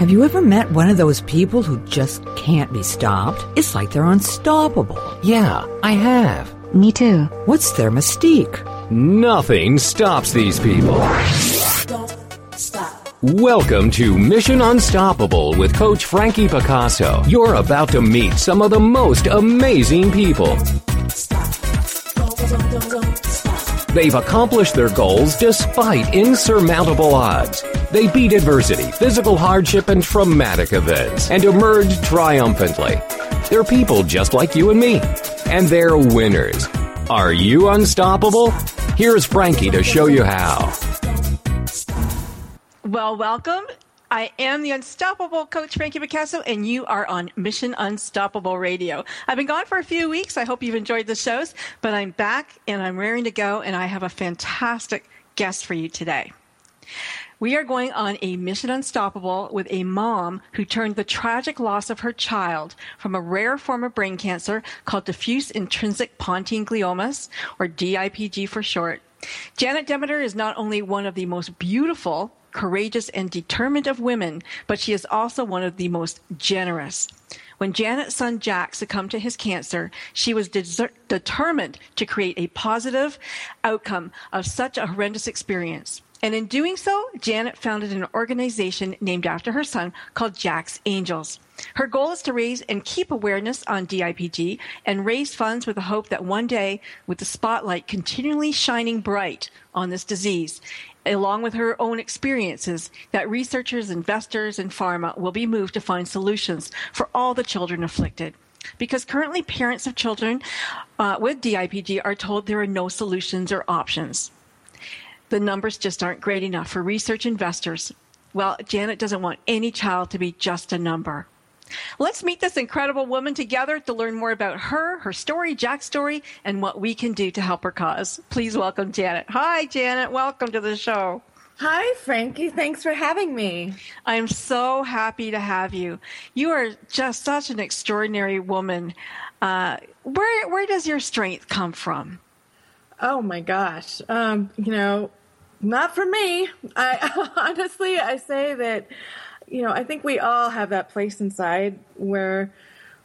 Have you ever met one of those people who just can't be stopped? It's like they're unstoppable. Yeah, I have. Me too. What's their mystique? Nothing stops these people. Don't stop. Welcome to Mission Unstoppable with Coach Frankie Picasso. You're about to meet some of the most amazing people. They've accomplished their goals despite insurmountable odds. They beat adversity, physical hardship, and traumatic events and emerged triumphantly. They're people just like you and me, and they're winners. Are you unstoppable? Here's Frankie to show you how. Well, welcome. I am the unstoppable coach Frankie Picasso, and you are on Mission Unstoppable Radio. I've been gone for a few weeks. I hope you've enjoyed the shows, but I'm back and I'm raring to go, and I have a fantastic guest for you today. We are going on a mission unstoppable with a mom who turned the tragic loss of her child from a rare form of brain cancer called diffuse intrinsic pontine gliomas, or DIPG for short. Janet Demeter is not only one of the most beautiful, courageous, and determined of women, but she is also one of the most generous. When Janet's son Jack succumbed to his cancer, she was deser- determined to create a positive outcome of such a horrendous experience. And in doing so, Janet founded an organization named after her son called Jack's Angels. Her goal is to raise and keep awareness on DIPG and raise funds with the hope that one day, with the spotlight continually shining bright on this disease, along with her own experiences, that researchers, investors, and pharma will be moved to find solutions for all the children afflicted. Because currently, parents of children uh, with DIPG are told there are no solutions or options the numbers just aren't great enough for research investors. Well, Janet doesn't want any child to be just a number. Let's meet this incredible woman together to learn more about her, her story, Jack's story, and what we can do to help her cause. Please welcome Janet. Hi, Janet. Welcome to the show. Hi, Frankie. Thanks for having me. I'm so happy to have you. You are just such an extraordinary woman. Uh, where where does your strength come from? Oh my gosh. Um, you know, not for me. I honestly, I say that, you know, I think we all have that place inside where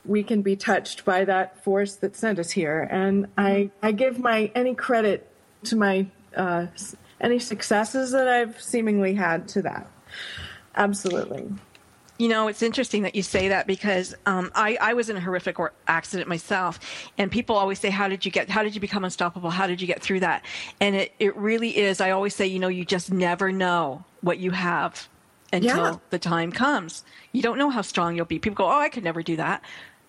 we can be touched by that force that sent us here. And I, I give my any credit to my uh, any successes that I've seemingly had to that. Absolutely. You know, it's interesting that you say that because um, I, I was in a horrific accident myself, and people always say, "How did you get? How did you become unstoppable? How did you get through that?" And it, it really is. I always say, you know, you just never know what you have until Yeah. the time comes. You don't know how strong you'll be. People go, "Oh, I could never do that."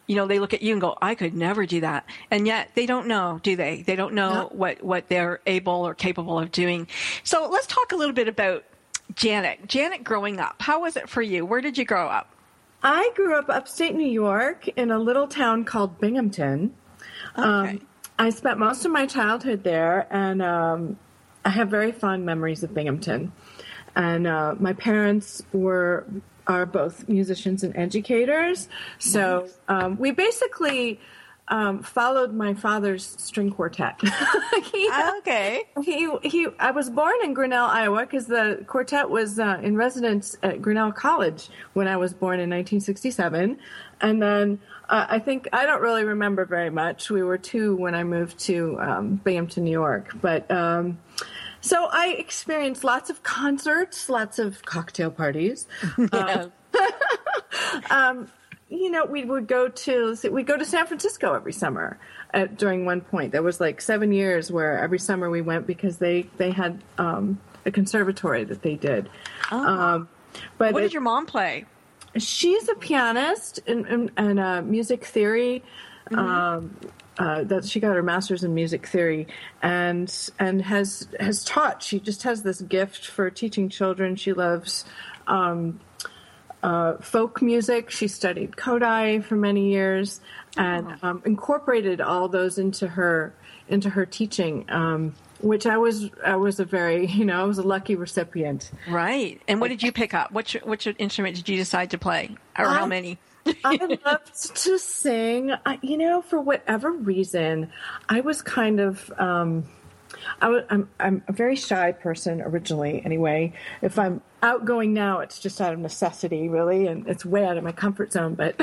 You know, they look at you and go, "I could never do that," and yet they don't know, do they? They don't know No. what what they're able or capable of doing. So let's talk a little bit about Janet. Janet, growing up, how was it for you? Where did you grow up? I grew up upstate New York in a little town called Binghamton. Okay. Um, I spent most of my childhood there, and um, I have very fond memories of Binghamton. And uh, my parents were are both musicians and educators, so um, we basically um, followed my father's string quartet. He- okay. he he. I was born in Grinnell, Iowa, because the quartet was uh, in residence at Grinnell College when I was born in 1967, and then uh, I think I don't really remember very much. We were two when I moved to um, Binghamton, New York, but. Um, so I experienced lots of concerts, lots of cocktail parties. Yeah. you know, we would go to we go to San Francisco every summer. At, during one point, there was like seven years where every summer we went because they they had um, a conservatory that they did. Um, but what it- did your mom play? she's a pianist and and, and uh, music theory. Um, uh, that she got her master's in music theory and and has has taught. She just has this gift for teaching children. She loves um, uh, folk music. She studied Kodály for many years and um, incorporated all those into her into her teaching. Um, which I was I was a very you know I was a lucky recipient. Right. And what did you pick up? Which which instrument did you decide to play, or how Um, many? I loved to sing. I, you know, for whatever reason, I was kind of um, I w- I'm I'm a very shy person originally. Anyway, if I'm outgoing now, it's just out of necessity, really, and it's way out of my comfort zone. But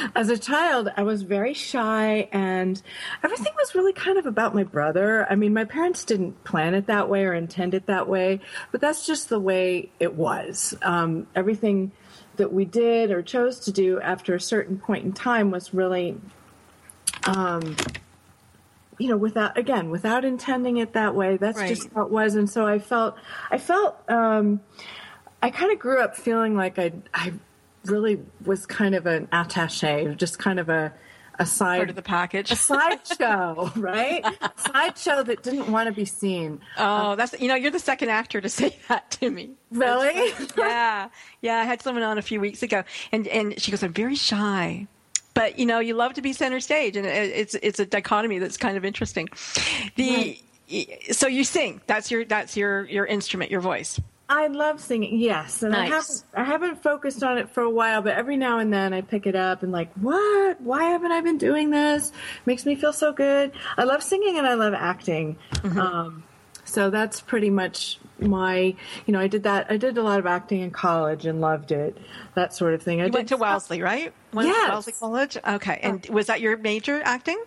as a child, I was very shy, and everything was really kind of about my brother. I mean, my parents didn't plan it that way or intend it that way, but that's just the way it was. Um, everything that we did or chose to do after a certain point in time was really you know without again without intending it that way that's Right. just how it was and so i felt i felt um i kind of grew up feeling like i i really was kind of an attache just kind of a a side Part of the package. a sideshow right sideshow that didn't want to be seen Oh, that's you know you're the second actor to say that to me. really yeah, yeah. I had someone on a few weeks ago, and and she goes, "I'm very shy." But you know, you love to be center stage, and it's it's a dichotomy that's kind of interesting. The so you sing. That's your that's your your instrument, your voice. I love singing, yes, and I haven't I haven't focused on it for a while, but every now and then I pick it up and like, what? Why haven't I been doing this? Makes me feel so good. I love singing and I love acting. Mm-hmm. Um, so that's pretty much my, you know, I did that. I did a lot of acting in college and loved it. That sort of thing. I went to Wellesley, right? Went to Yes. Wellesley College. Okay, and was that your major acting?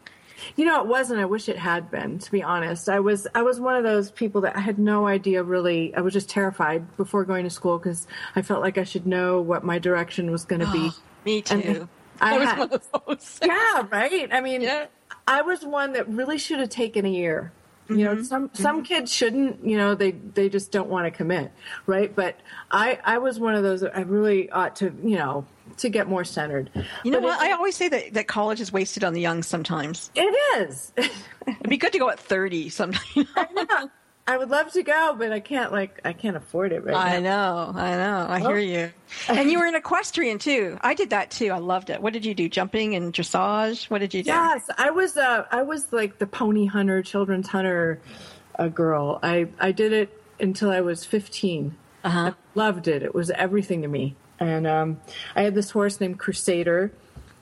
You know, it wasn't. I wish it had been. To be honest, I was. I was one of those people that I had no idea. Really, I was just terrified before going to school because I felt like I should know what my direction was going to be. Me too. And I I was had- one of those. yeah, right. I mean, Yeah. I was one that really should have taken a year. You Mm-hmm. know, some some kids shouldn't. You know, they they just don't want to commit, right? But I I was one of those. that I really ought to. You know, to get more centered. You know But what? it- I always say that, that college is wasted on the young sometimes. it is. It'd be good to go at 30 sometimes. I would love to go, but I can't. Like, I can't afford it right now. I now. know, I know. I Oh. hear you. And you were an equestrian too. I did that too. I loved it. What did you do? Jumping and dressage? What did you do? Yes, I was. Uh, I was like the pony hunter, children's hunter, uh, girl. I I did it until I was 15. Uh-huh. I loved it. It was everything to me. And um, I had this horse named Crusader.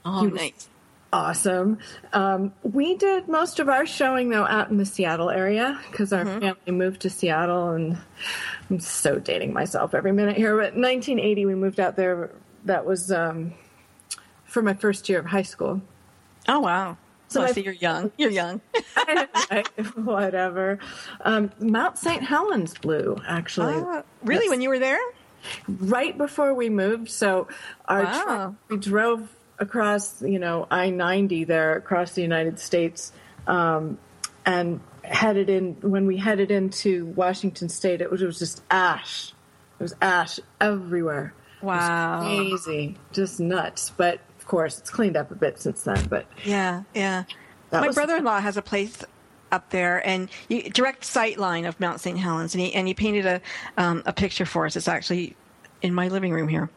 Oh, He was nice. Awesome. Um, we did most of our showing though out in the Seattle area because our Mm-hmm. family moved to Seattle, and I'm so dating myself every minute here. But 1980, we moved out there. That was um, for my first year of high school. Oh, wow. So So I see you're young. You're young. Whatever. Um, Mount St. Helens blew actually Ah, really? Yes. When you were there? right before we moved. So our Wow. truck, we drove across, you know, I ninety there across the United States, um, and headed in. When we headed into Washington State, it was, it was just ash. It was ash everywhere. It was Wow. crazy, just nuts. But of course, it's cleaned up a bit since then. But Yeah, yeah. My was- brother-in-law has a place up there, and you, direct sight line of Mount St. Helens, and he and he painted a um, a picture for us. It's actually in my living room here.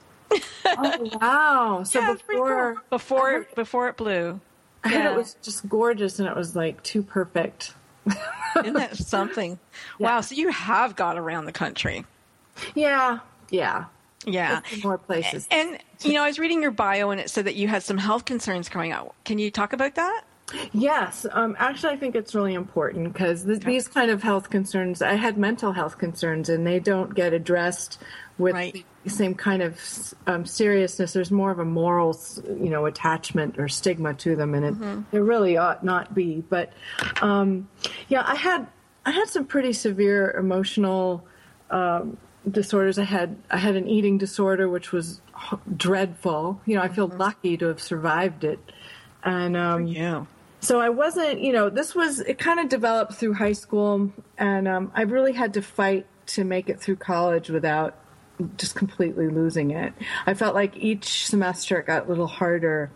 Oh wow! So Yeah, it's pretty cool. before before before it blew. I heard Yeah. it was just gorgeous, and it was like too perfect. Isn't that something? Wow. So you have got around the country. Yeah, yeah. Yeah. Let's more places. And you know, I was reading your bio, and it said that you had some health concerns growing up. Can you talk about that? Yes, um, actually, I think it's really important because th- these kind of health concerns, I had mental health concerns, and they don't get addressed with Right. the same kind of um, seriousness. There's more of a moral, you know, attachment or stigma to them, and it, Mm-hmm. there really ought not be. But um, yeah, I had I had some pretty severe emotional um, disorders. I had I had an eating disorder, which was dreadful. You know, I feel lucky to have survived it, and um, Yeah. so I wasn't, you know, this was, it kind of developed through high school, and um, I really had to fight to make it through college without just completely losing it. I felt like each semester it got a little harder,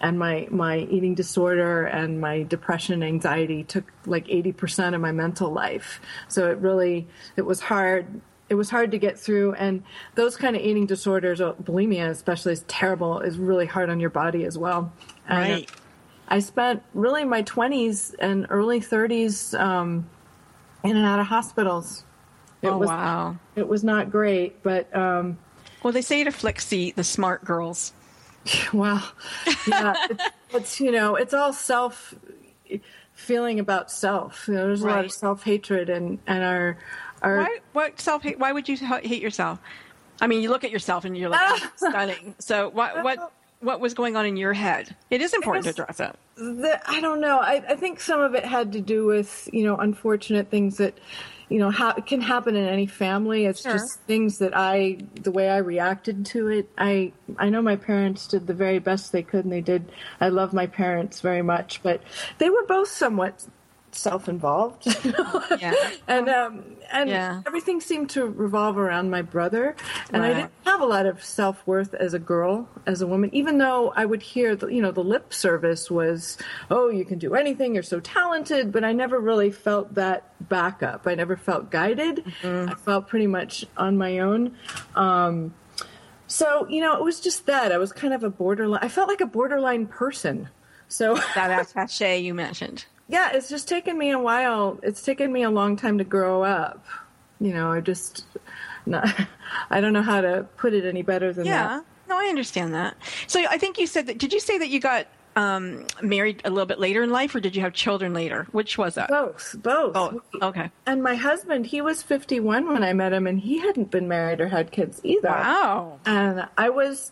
and my, my eating disorder and my depression and anxiety took like 80% of my mental life. So it really, it was hard. It was hard to get through, and those kind of eating disorders, uh, bulimia especially, is terrible. is really hard on your body as well. And, Right. I spent really my 20s and early 30s um, in and out of hospitals. It Oh was wow. it was not great, but um, Well, they say it afflicts the the smart girls. well, yeah, it's, it's you know it's all self feeling about self. You know, there's a lot of self hatred and and our our Why? What self hate? Why would you hate yourself? I mean, you look at yourself and you're like "Oh, stunning. So what? What? What was going on in your head? It is important to was- address it. the, I don't know. I, I think some of it had to do with you know unfortunate things that you know ha- it can happen in any family. It's Sure. just things that I the way I reacted to it. I I know my parents did the very best they could, and they did. I love my parents very much, but they were both somewhat self-involved? Yeah. and um and Yeah. everything seemed to revolve around my brother and i didn't have a lot of self-worth as a girl as a woman even though i would hear the, you know the lip service was oh you can do anything you're so talented but i never really felt that backup i never felt guided i felt pretty much on my own um so you know it was just that i was kind of a borderline i felt like a borderline person so That attaché you mentioned. Yeah, it's just taken me a while. It's taken me a long time to grow up. You know, I just, not, I don't know how to put it any better than that. Yeah. that. No, I understand that. So I think you said that. Did you say that you got um, married a little bit later in life, or did you have children later? Which was that? Both, both. Both. Okay. And my husband, he was 51 when I met him, and he hadn't been married or had kids either. Wow. And I was,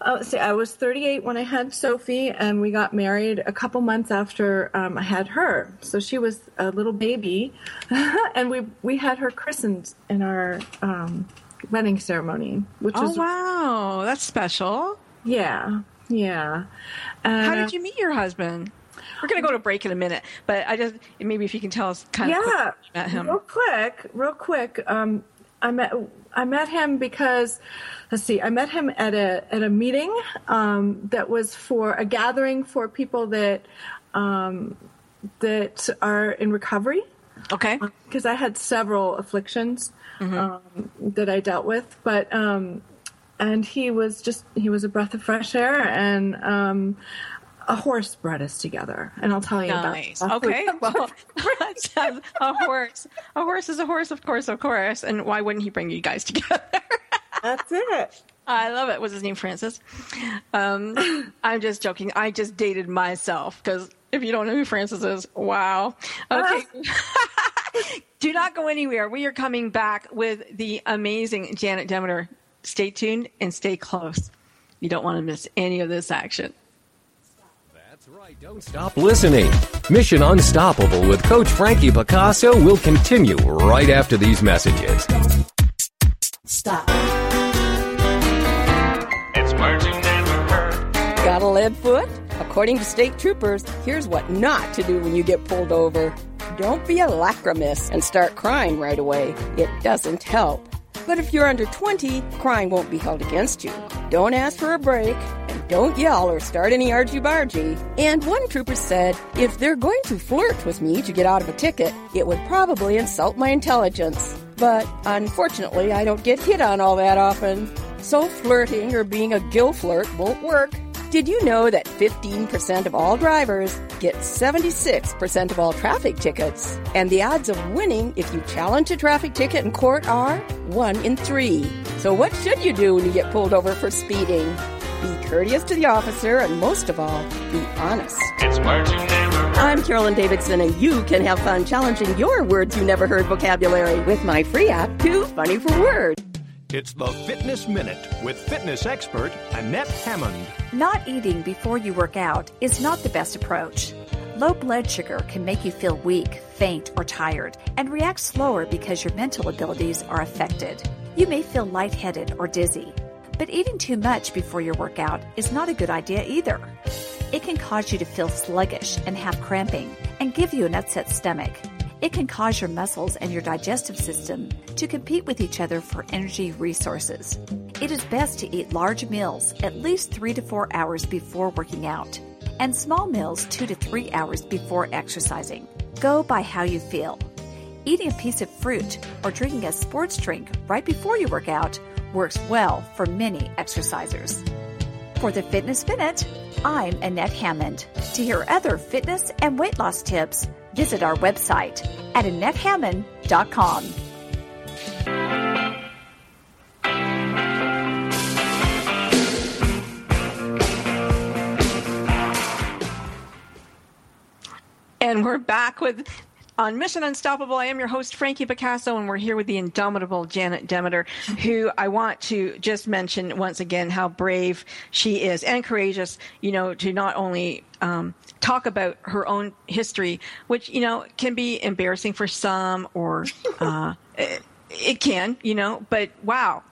uh, see, I was 38 when I had Sophie, and we got married a couple months after um, I had her. So she was a little baby, and we we had her christened in our um, wedding ceremony, which Oh was wow, that's special. yeah, yeah. Uh, How did you meet your husband? We're gonna go to break in a minute, but I just maybe if you can tell us kind of yeah, you met him. real quick, real quick. Um, I met I met him because let's see, I met him at a at a meeting um, that was for a gathering for people that um, that are in recovery Okay. because I had several afflictions Mm-hmm. um, that I dealt with, but um, and he was just he was a breath of fresh air and. A horse brought us together, and I'll tell you Nice. about. Okay. Well, a horse. A horse is a horse, of course, of course. And why wouldn't he bring you guys together? that's it. I love it. Was his name Francis? Um, I'm just joking. I just dated myself because if you don't know who Francis is, wow. Okay. Do not go anywhere. We are coming back with the amazing Janet Demeter. Stay tuned and stay close. You don't want to miss any of this action. That's right. Don't stop listening. Mission Unstoppable with Coach Frankie Picasso will continue right after these messages. Stop. It's words you never heard. Got a lead foot? According to state troopers, here's what not to do when you get pulled over. Don't be a lachrymous and start crying right away. It doesn't help. But if you're under 20, crying won't be held against you. Don't ask for a break, and don't yell or start any argy-bargy. And one trooper said, if they're going to flirt with me to get out of a ticket, it would probably insult my intelligence. But unfortunately, I don't get hit on all that often. So flirting or being a gill flirt won't work. Did you know that 15% of all drivers get 76% of all traffic tickets? And the odds of winning if you challenge a traffic ticket in court are 1 in 3. So what should you do when you get pulled over for speeding? Be courteous to the officer and most of all, be honest. It's words you never heard. I'm Carolyn Davidson and you can have fun challenging your words you never heard vocabulary with my free app, Too Funny for Words. It's the Fitness Minute with fitness expert Annette Hammond. Not eating before you work out is not the best approach. Low blood sugar can make you feel weak, faint, or tired, and react slower because your mental abilities are affected. You may feel lightheaded or dizzy. But eating too much before your workout is not a good idea either. It can cause you to feel sluggish and have cramping and give you an upset stomach. It can cause your muscles and your digestive system to compete with each other for energy resources. It is best to eat large meals at least three to four hours before working out, and small meals two to three hours before exercising. Go by how you feel. Eating a piece of fruit or drinking a sports drink right before you work out works well for many exercisers. For the Fitness Minute, I'm Annette Hammond. To hear other fitness and weight loss tips, visit our website at AnnetteHammond.com. And we're back with on Mission Unstoppable. I am your host, Frankie Picasso, and we're here with the indomitable Janet Demeter, who I want to just mention once again how brave she is and courageous, you know, to not only um, talk about her own history, which, you know, can be embarrassing for some or uh, it, it can, you know, but wow,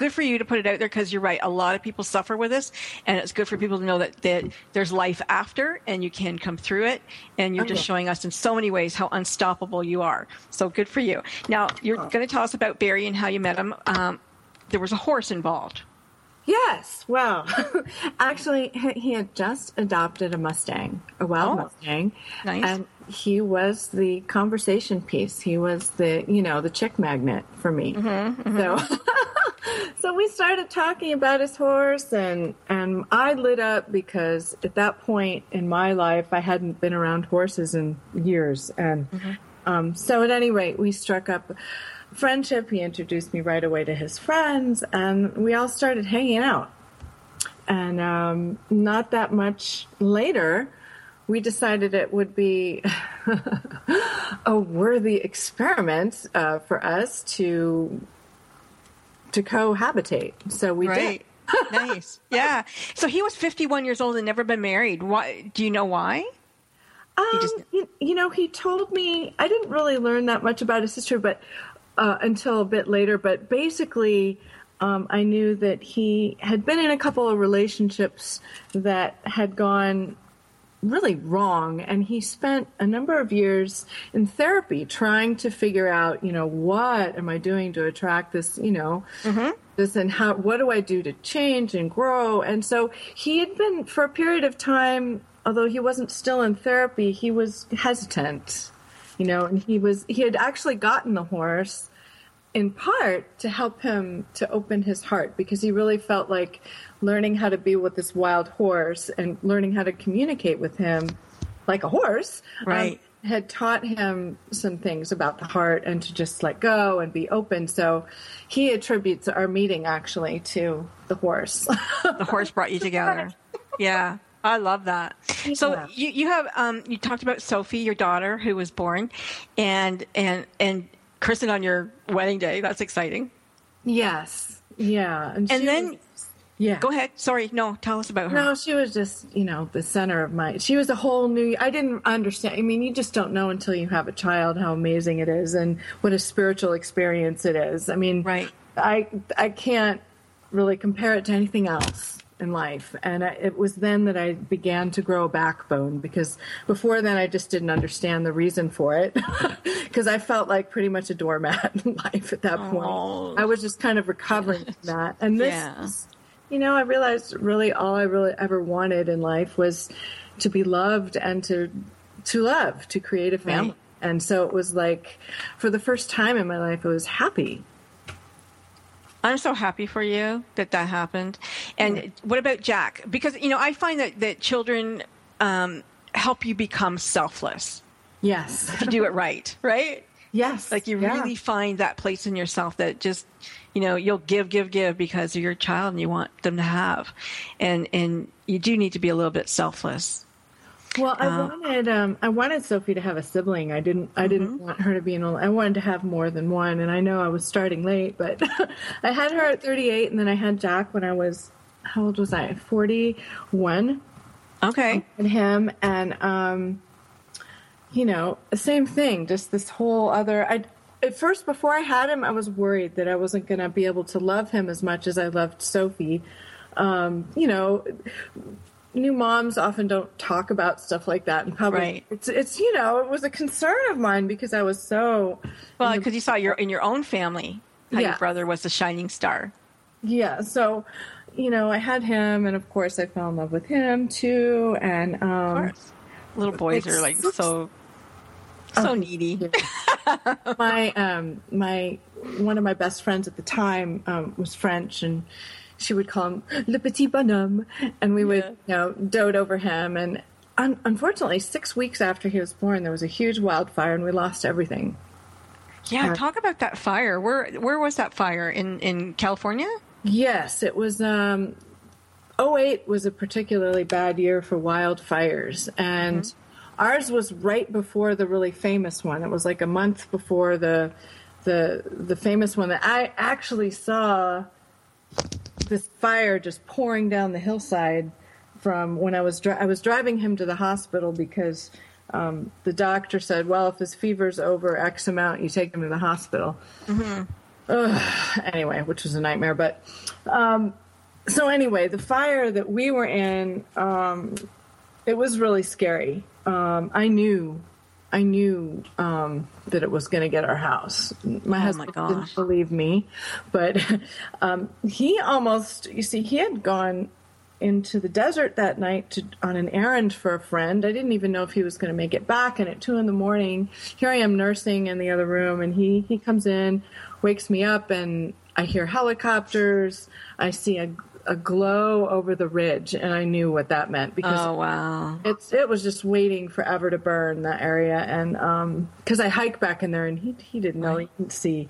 good for you to put it out there because you're right. A lot of people suffer with this, and it's good for people to know that, that there's life after and you can come through it. And you're just showing us in so many ways how unstoppable you are. So good for you. Now, you're going to tell us about Barry and how you met him. Um, there was a horse involved. Yes. Well, actually, he- he had just adopted a Mustang, a wild Oh, Mustang, nice. and he was the conversation piece. He was the, you know, the chick magnet for me. Mm-hmm, So, so we started talking about his horse, and and I lit up because at that point in my life, I hadn't been around horses in years, and um, so at any rate, we struck up friendship. He introduced me right away to his friends, and we all started hanging out. And um, not that much later, we decided it would be a worthy experiment uh, for us to to cohabitate. So we did. Nice. Yeah. So he was 51 years old and never been married. Why? Do you know why? Um, just- you, you know, he told me I didn't really learn that much about his history, but uh, until a bit later. But basically, um, I knew that he had been in a couple of relationships that had gone really wrong, and he spent a number of years in therapy trying to figure out, you know, what am I doing to attract this, you know, mm-hmm. this, and how what do I do to change and grow? And so he had been for a period of time although he wasn't still in therapy, he was hesitant, you know, and he was he had actually gotten the horse in part to help him to open his heart because he really felt like learning how to be with this wild horse and learning how to communicate with him like a horse um, had taught him some things about the heart and to just let go and be open so he attributes our meeting actually to the horse The horse brought you together. Yeah. I love that. So Yeah. you, you have um, you talked about Sophie, your daughter, who was born, and and and christened on your wedding day. That's exciting. yes yeah and, And then- was- yeah Go ahead. Sorry, no. Tell us about her. No, she was just, you know, the center of my. She was a whole new. I didn't understand. I mean, you just don't know until you have a child how amazing it is and what a spiritual experience it is. I mean, Right. I I can't really compare it to anything else in life. And I, it was then that I began to grow a backbone because before then I just didn't understand the reason for it because I felt like pretty much a doormat in life at that point. I was just kind of recovering from that. And this Yeah. you know, I realized really all I really ever wanted in life was to be loved and to to love, to create a family. Right. And so it was like for the first time in my life I was happy. I'm so happy for you that that happened. And what about Jack? Because you know, I find that that children um, help you become selfless Yes. if you do it right, right? yes. Like you Yeah. really find that place in yourself that just, you know, you'll give, give, give because you're your child and you want them to have, and and you do need to be a little bit selfless. Well, I wanted um, I wanted Sophie to have a sibling. I didn't I didn't want her to be an. I wanted to have more than one, and I know I was starting late, but I had her at 38, and then I had Jack when I was how old was I? 41. Okay. and him and um you know same thing just this whole other i at first before i had him i was worried that i wasn't going to be able to love him as much as i loved sophie um you know new moms often don't talk about stuff like that and probably Right. it's it's you know it was a concern of mine because i was so Well, because you saw your in your own family how Yeah. your brother was a shining star. yeah so you know i had him and of course i fell in love with him too and Of um course. Little boys like are like so so needy. my um my one of my best friends at the time um, was French, and she would call him Le Petit Bonhomme, and we would you know dote over him. And un- unfortunately, six weeks after he was born, there was a huge wildfire, and we lost everything. Yeah, Uh, talk about that fire. Where where was that fire in in California? Yes, it was. Um, 08 was a particularly bad year for wildfires, and ours was right before the really famous one. It was like a month before the the the famous one that I actually saw this fire just pouring down the hillside from when I was dri- I was driving him to the hospital because um, the doctor said, "Well, if his fever's over X amount, you take him to the hospital." Ugh, anyway, which was a nightmare. But um, so anyway, the fire that we were in, um, it was really scary. Um, I knew, I knew um, that it was going to get our house. My husband gosh. didn't believe me, but um, he almost, you see, he had gone into the desert that night to, on an errand for a friend. I didn't even know if he was going to make it back. And at two in the morning, here I am nursing in the other room, and he he comes in, wakes me up, and I hear helicopters. I see a a glow over the ridge, and I knew what that meant because Oh wow. it's it was just waiting forever to burn that area, and um, because I hiked back in there, and he he didn't know he didn't see.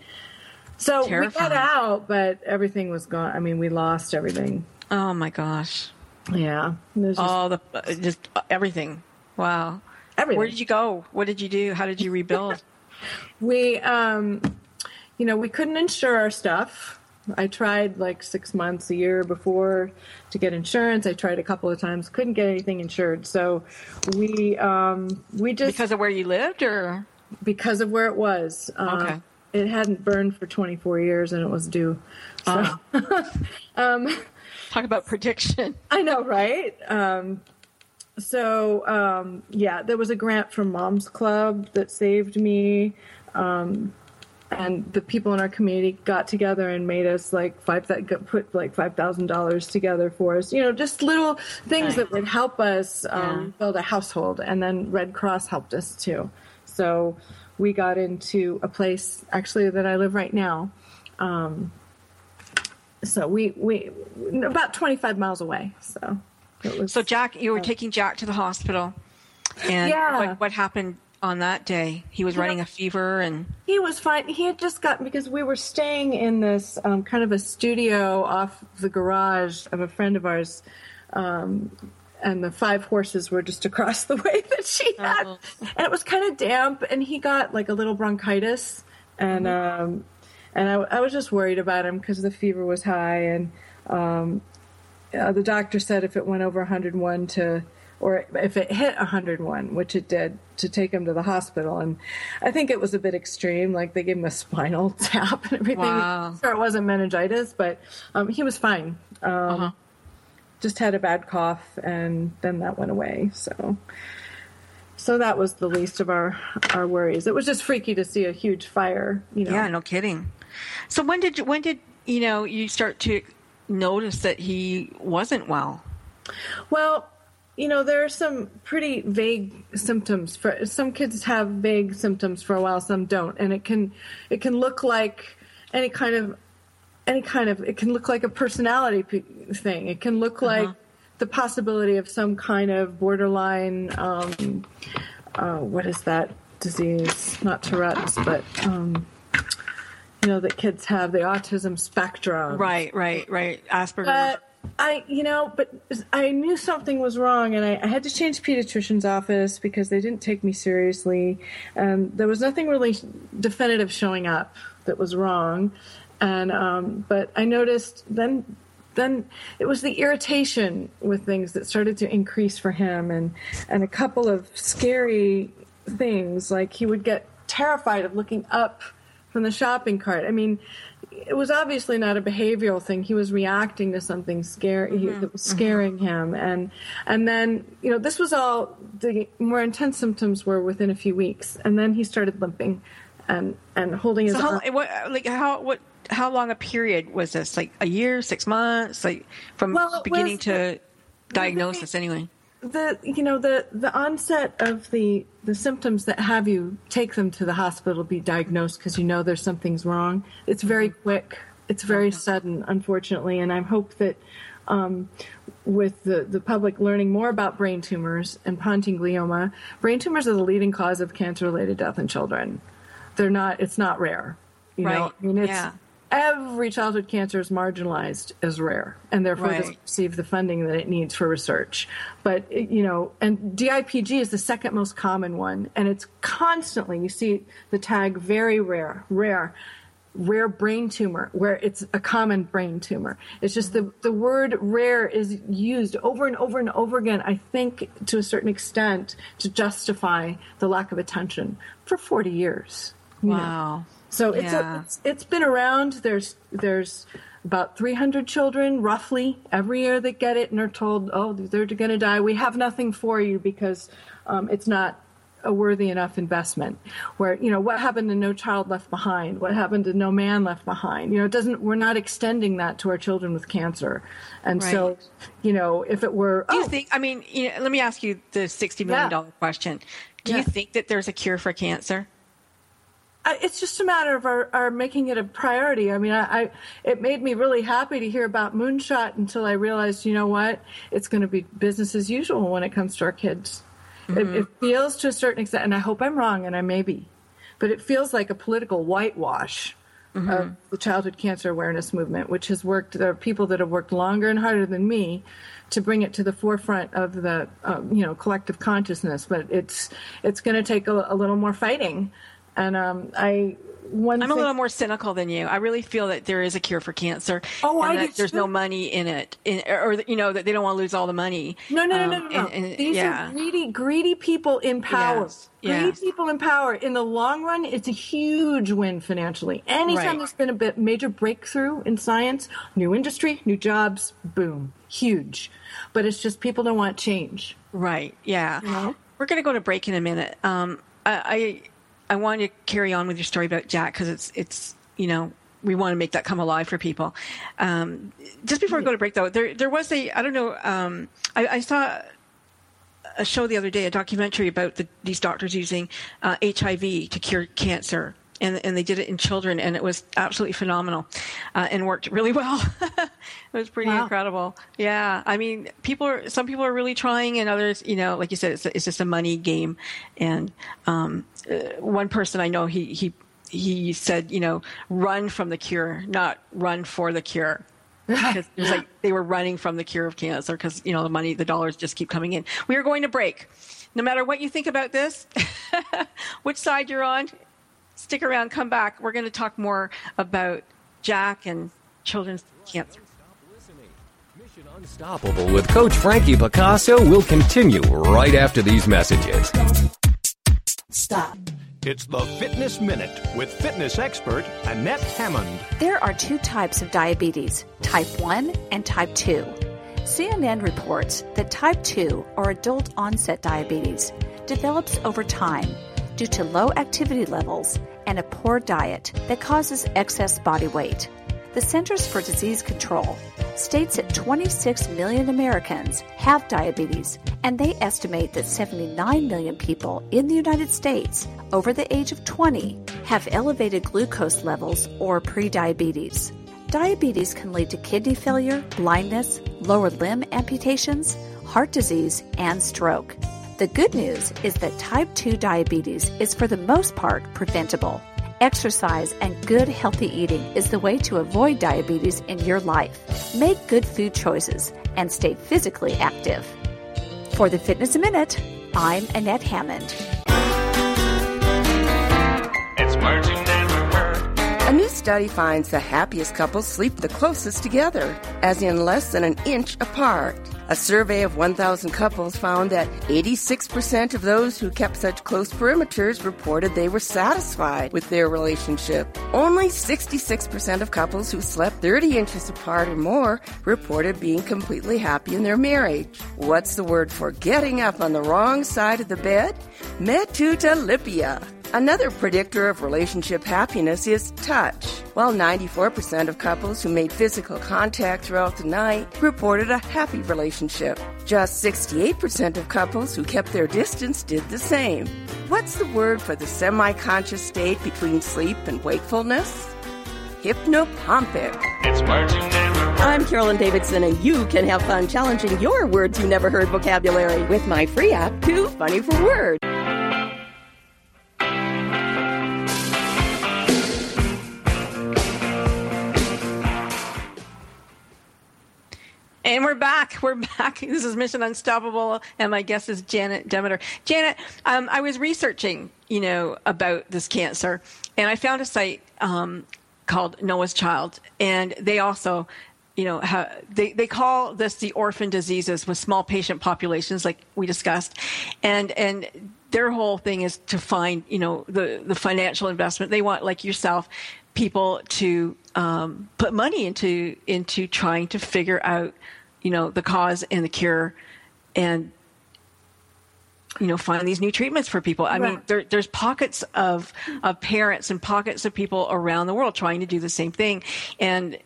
So we got out, but everything was gone. I mean, we lost everything. Oh my gosh. Yeah, just All the uh, just uh, everything. Wow. everything. Where did you go? What did you do? How did you rebuild? We, um, you know, we couldn't insure our stuff. I tried like six months, a year before to get insurance. I tried a couple of times, couldn't get anything insured. So we, um, we just because of where you lived, or because of where it was. Uh, Okay. It hadn't burned for 24 years and it was due. So um talk about prediction. I know, right? Um, so um, yeah, there was a grant from Moms Club that saved me, um, and the people in our community got together and made us like five that put like five thousand dollars together for us. You know, just little things that would help us um, build a household, and then Red Cross helped us too. So we got into a place actually that I live right now. Um, so we we about 25 miles away so it was So Jack, you were taking Jack to the hospital, and Yeah. what, what happened on that day? He was running a fever, and he was fine. He had just gotten because we were staying in this um, kind of a studio off the garage of a friend of ours um, and the five horses were just across the way that she had. And it was kind of damp and he got like a little bronchitis. And um, and I, I was just worried about him because the fever was high. And um, uh, the doctor said if it went over 101 to or if it hit 101 which it did to take him to the hospital. And i think it was a bit extreme like they gave him a spinal tap and everything. Wow. sure it wasn't meningitis but um, he was fine. Um, just had a bad cough and then that went away. So so that was the least of our our worries. It was just freaky to see a huge fire you know. Yeah, no kidding. So when did you, when did you know you start to notice that he wasn't well? Well, you know, there are some pretty vague symptoms for some kids have vague symptoms for a while, some don't. And it can it can look like any kind of any kind of it can look like a personality p- thing. It can look like the possibility of some kind of borderline um uh, what is that disease? Not Tourette's, but um you know that kids have the autism spectrum. Right, right, right. Asperger's. But I, you know, but I knew something was wrong, and I, I had to change pediatrician's office because they didn't take me seriously, and there was nothing really definitive showing up that was wrong, and um, but I noticed then. Then it was the irritation with things that started to increase for him, and and a couple of scary things like he would get terrified of looking up from the shopping cart. I mean, it was obviously not a behavioral thing. He was reacting to something scary mm-hmm. that was scaring mm-hmm. him, and and then you know this was all the more intense symptoms were within a few weeks, and then he started limping, and and holding his so how, arm. what, like how what how long a period was this? Like a year, six months, like from Well, beginning was- to diagnosis. Anyway, the you know the the onset of the the symptoms that have you take them to the hospital be diagnosed because you know there's something's wrong it's very quick. It's very sudden unfortunately and i hope that um, with the, the public learning more about brain tumors and pontine glioma brain tumors are the leading cause of cancer related death in children. They're not it's not rare you know? Right. i mean it's Yeah. Every childhood cancer is marginalized as rare and therefore Right. doesn't receive the funding that it needs for research. But, you know, and DIPG is the second most common one. And it's constantly, you see the tag very rare, rare. Rare brain tumor, where it's a common brain tumor. It's just the, the word rare is used over and over and over again, I think, to a certain extent, to justify the lack of attention for 40 years. you know. So it's, Yeah. a, it's it's been around. There's there's about 300 children roughly every year that get it and are told, oh, they're going to die. We have nothing for you because um, it's not a worthy enough investment. Where you know what happened to No Child Left Behind? What happened to No Man Left Behind? You know, it doesn't. We're not extending that to our children with cancer. And so, you know, if it were, Do you oh, think? I mean, you know, let me ask you the sixty million dollar Yeah. question. Do Yeah. you think that there's a cure for cancer? I- it's just a matter of our, our making it a priority. I mean, I, I it made me really happy to hear about Moonshot until I realized, you know what, it's going to be business as usual when it comes to our kids. It, it feels to a certain extent, and I hope I'm wrong, and I may be, but it feels like a political whitewash of the childhood cancer awareness movement, which has worked. There are people that have worked longer and harder than me to bring it to the forefront of the um, you know collective consciousness, but it's it's going to take a, a little more fighting. And um, I one I'm a little more cynical than you. I really feel that there is a cure for cancer. Oh, and I that there's no money in it, in, or you know that they don't want to lose all the money. No, no, no, Um, no, no, no. and- and- These yeah. are greedy, greedy people in power. Yes, Greedy yes. people in power. In the long run, it's a huge win financially. Anytime Right. there's been a bit major breakthrough in science, new industry, new jobs, boom, huge. But it's just people don't want change. Right. Yeah. know? We're going to go to break in a minute. Um, I, I I want to carry on with your story about Jack because it's it's you know we want to make that come alive for people. Um, just before we go to break though, there there was a I don't know um, I, I saw a show the other day, a documentary about the, these doctors using uh, HIV to cure cancer. And, and they did it in children, and it was absolutely phenomenal, uh, and worked really well. it was pretty Wow. incredible. Yeah, I mean, people are some people are really trying, and others, you know, like you said, it's, it's just a money game. And um, uh, one person I know, he he he said, you know, run from the cure, not run for the cure because it was like they were running from the cure of cancer because you know the money the dollars just keep coming in we are going to break no matter what you think about this which side you're on stick around come back we're going to talk more about jack and children's cancer Mission Unstoppable with Coach Frankie Picasso will continue right after these messages. Stop. It's the Fitness Minute with fitness expert Annette Hammond. There are two types of diabetes type 1 and type 2. CNN reports that type 2, or adult onset diabetes, develops over time due to low activity levels and a poor diet that causes excess body weight. The Centers for Disease Control states that 26 million Americans have diabetes, and they estimate that 79 million people in the United States over the age of 20 have elevated glucose levels or prediabetes. Diabetes can lead to kidney failure, blindness, lower limb amputations, heart disease, and stroke. The good news is that type 2 diabetes is for the most part preventable. Exercise and good healthy eating is the way to avoid diabetes in your life. Make good food choices and stay physically active. For the Fitness Minute, I'm Annette Hammond. It's words never heard. A new study finds the happiest couples sleep the closest together, as in less than an inch apart. A survey of 1,000 couples found that 86% of those who kept such close perimeters reported they were satisfied with their relationship. Only 66% of couples who slept 30 inches apart or more reported being completely happy in their marriage. What's the word for getting up on the wrong side of the bed? Matutolypea. Another predictor of relationship happiness is touch. While 94% of couples who made physical contact throughout the night reported a happy relationship, just 68% of couples who kept their distance did the same. What's the word for the semi conscious state between sleep and wakefulness? Hypnopompic. It's words you never heard. I'm Carolyn Davidson, and you can have fun challenging your words you never heard vocabulary with my free app, Too Funny for Words. And we're back. We're back. This is Mission Unstoppable, and my guest is Janet Demeter. Janet, um, I was researching, you know, about this cancer, and I found a site um, called Noah's Child, and they also, you know, ha- they they call this the orphan diseases with small patient populations, like we discussed, and and their whole thing is to find, you know, the the financial investment. They want, like yourself, people to um, put money into into trying to figure out, you know, the cause and the cure, and you know, find these new treatments for people. I mean, there, there's pockets of of parents and pockets of people around the world trying to do the same thing, and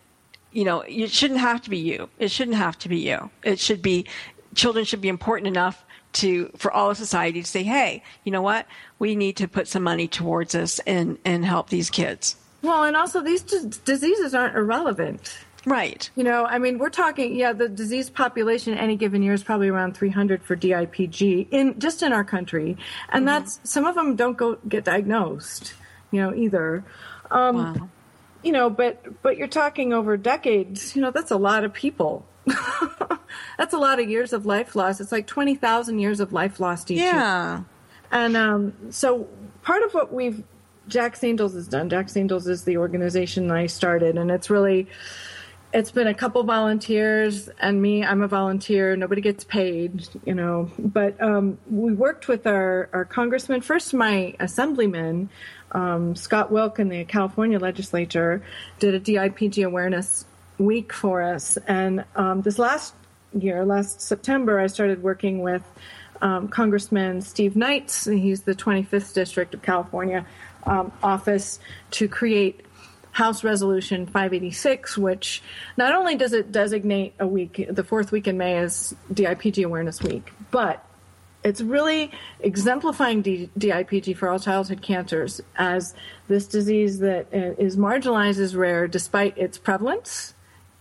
you know, it shouldn't have to be you. It shouldn't have to be you. It should be children should be important enough to for all of society to say, hey, you know what, we need to put some money towards this and and help these kids. Well, and also these d- diseases aren't irrelevant. Right. You know, I mean, we're talking, yeah, the disease population any given year is probably around 300 for DIPG in just in our country, and that's some of them don't go get diagnosed, you know, either. Um, Wow. You know, but but you're talking over decades. You know, that's a lot of people. that's a lot of years of life lost. It's like 20,000 years of life lost each year. Yeah. And um, so part of what we've Jack's Angels has done. Jack's Angels is the organization I started, and it's really it's been a couple volunteers and me. I'm a volunteer. Nobody gets paid, you know. But um, we worked with our our congressman. First, my assemblyman um, Scott Wilk in the California legislature did a DIPG awareness week for us, and um, this last year, last September, I started working with um, Congressman Steve Knights. He's the 25th District of California um, office to create House Resolution 586, which not only does it designate a week, the fourth week in May as DIPG Awareness Week, but it's really exemplifying D- DIPG for all childhood cancers as this disease that is uh, is rare despite its prevalence.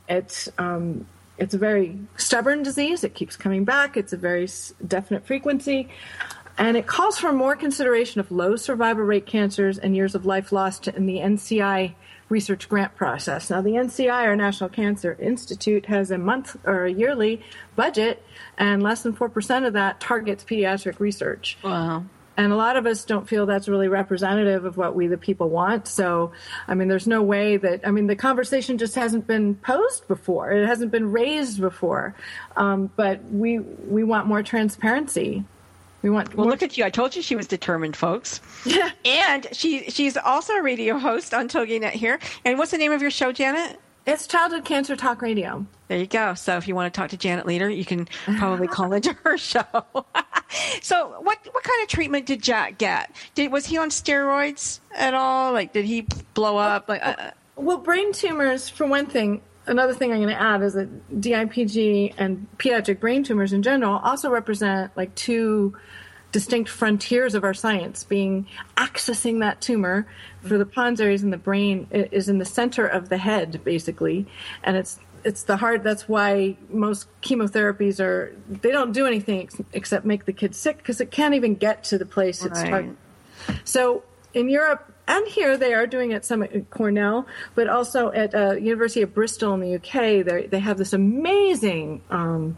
It's um, it's a very stubborn disease. It keeps coming back. It's a very definite frequency. And it calls for more consideration of low survival rate cancers and years of life lost in the NCI research grant process. Now, the NCI, or National Cancer Institute, has a month or a yearly budget, and less than 4% of that targets pediatric research. Wow. And a lot of us don't feel that's really representative of what we, the people, want. So, I mean, there's no way that, I mean, the conversation just hasn't been posed before. It hasn't been raised before. Um, but we, we want more transparency. We want Well, more look at you. I told you she was determined, folks. Yeah. and she she's also a radio host on TogiNet here. And what's the name of your show, Janet? It's Childhood Cancer Talk Radio. There you go. So if you want to talk to Janet later, you can probably call into her show. so what what kind of treatment did Jack get? Did was he on steroids at all? Like did he blow up? Like uh, Well, brain tumors, for one thing, another thing I'm going to add is that DIPG and pediatric brain tumors in general also represent like two distinct frontiers of our science being accessing that tumor for the pons areas in the brain is in the center of the head basically and it's it's the heart that's why most chemotherapies are they don't do anything ex- except make the kid sick because it can't even get to the place it's Right. targeted so in Europe and here, they are doing it some at Cornell, but also at uh, University of Bristol in the UK. They they have this amazing um,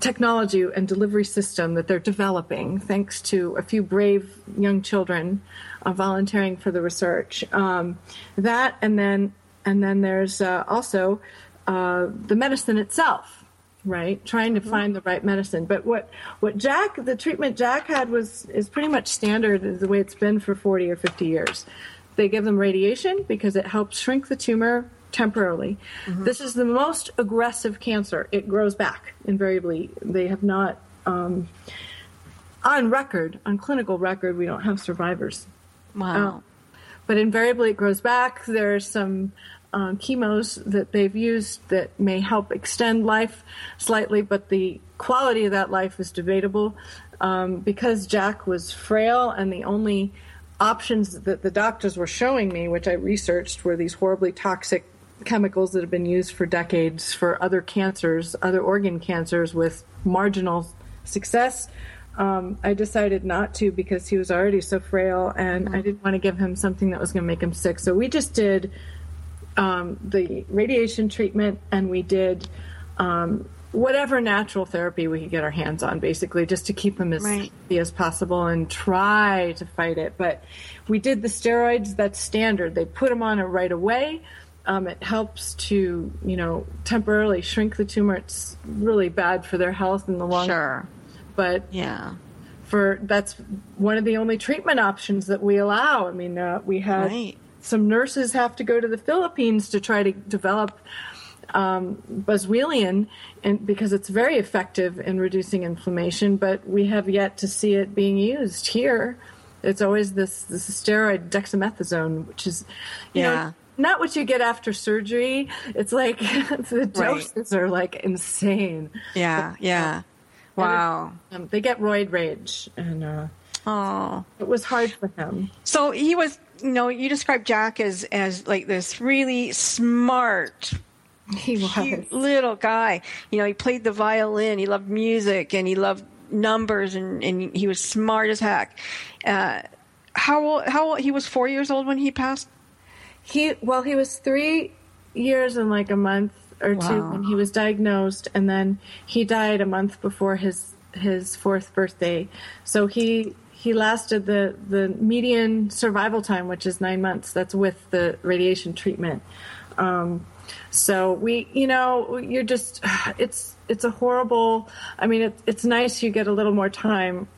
technology and delivery system that they're developing, thanks to a few brave young children uh, volunteering for the research. Um, that and then and then there's uh, also uh, the medicine itself right? Trying to mm-hmm. find the right medicine. But what what jack the treatment jack had was is pretty much standard the way it's been for 40 or 50 years. They give them radiation because it helps shrink the tumor temporarily. Mm-hmm. This is the most aggressive cancer. It grows back invariably. They have not um, on record on clinical record we don't have survivors. Wow. Uh, but invariably it grows back. There's some um, chemos that they've used that may help extend life slightly, but the quality of that life is debatable. Um, because Jack was frail, and the only options that the doctors were showing me, which I researched, were these horribly toxic chemicals that have been used for decades for other cancers, other organ cancers with marginal success. Um, I decided not to because he was already so frail, and I didn't want to give him something that was going to make him sick. So we just did um, the radiation treatment, and we did um, whatever natural therapy we could get our hands on, basically, just to keep him as Right. healthy as possible and try to fight it. But we did the steroids. That's standard. They put him on it right away. Um, it helps to, you know, temporarily shrink the tumor. It's really bad for their health in the long Sure. But Yeah. for that's one of the only treatment options that we allow. I mean, uh, we had Right. Some nurses have to go to the Philippines to try to develop um, Boswellia, and because it's very effective in reducing inflammation, but we have yet to see it being used here. It's always this this steroid dexamethasone, which is, you Yeah. know, not what you get after surgery. It's like the Right. doses are like insane. Yeah. Yeah. Wow. Um, they get roid rage, and uh, Oh. it was hard for him. So he was, you know, you described Jack as as like this really smart, He was. cute little guy. You know, he played the violin. He loved music, and he loved numbers, and and he was smart as heck. Uh, how old? How old? He was four years old when he passed. He well, he was three years and like a month or two when he was diagnosed, and then he died a month before his his fourth birthday. So he he lasted the the median survival time, which is nine months. That's with the radiation treatment. Um, so we, you know, you're just it's it's a horrible. I mean, it, it's nice you get a little more time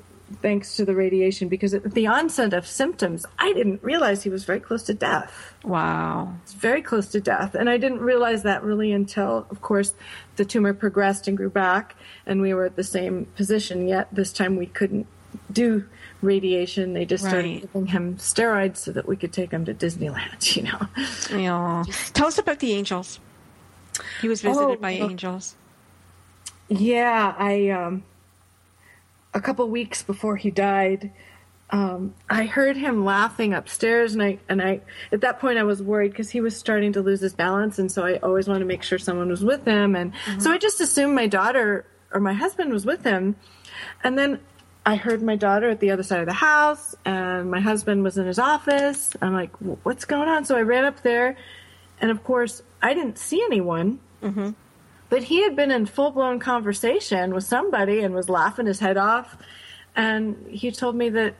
thanks to the radiation because at the onset of symptoms, I didn't realize he was very close to death. Wow. It's very close to death. And I didn't realize that really until, of course, the tumor progressed and grew back, and we were at the same position. Yet this time we couldn't do radiation. They just started Right. giving him steroids so that we could take him to Disneyland, you know. Know, tell us about the angels. He was visited Oh, by well- angels. Yeah, I um a couple weeks before he died, um, I heard him laughing upstairs, and I and I at that point I was worried because he was starting to lose his balance, and so I always wanted to make sure someone was with him, and so I just assumed my daughter or my husband was with him, and then I heard my daughter at the other side of the house, and my husband was in his office. I'm like, what's going on? So I ran up there, and of course I didn't see anyone. But he had been in full blown conversation with somebody and was laughing his head off. And he told me that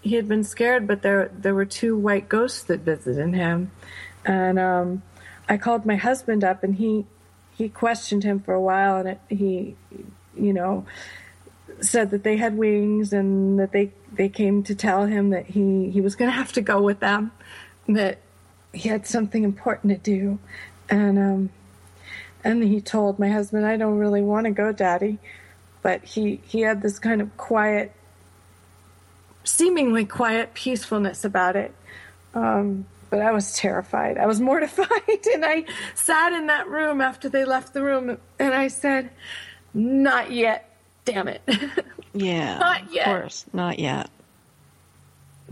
he had been scared, but there there were two white ghosts that visited him. And um, I called my husband up, and he he questioned him for a while, and it, he, you know, said that they had wings and that they they came to tell him that he he was going to have to go with them, that he had something important to do, and um, and he told my husband, "I don't really want to go, Daddy," but he he had this kind of quiet, seemingly quiet peacefulness about it. Um, but I was terrified. I was mortified, and I sat in that room after they left the room, and I said, "Not yet, damn it." Yeah. Not yet. Of course, not yet.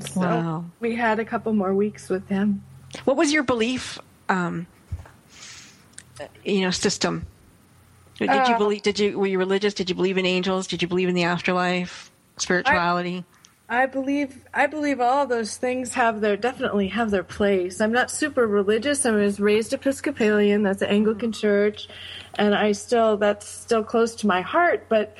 So Wow. we had a couple more weeks with him. What was your belief, um, you know, system? Did you Uh, believe? Did you were you religious? Did you believe in angels? Did you believe in the afterlife, spirituality? I believe I believe all those things have their definitely have their place. I'm not super religious. I was raised Episcopalian. That's an Anglican church, and I still that's still close to my heart. But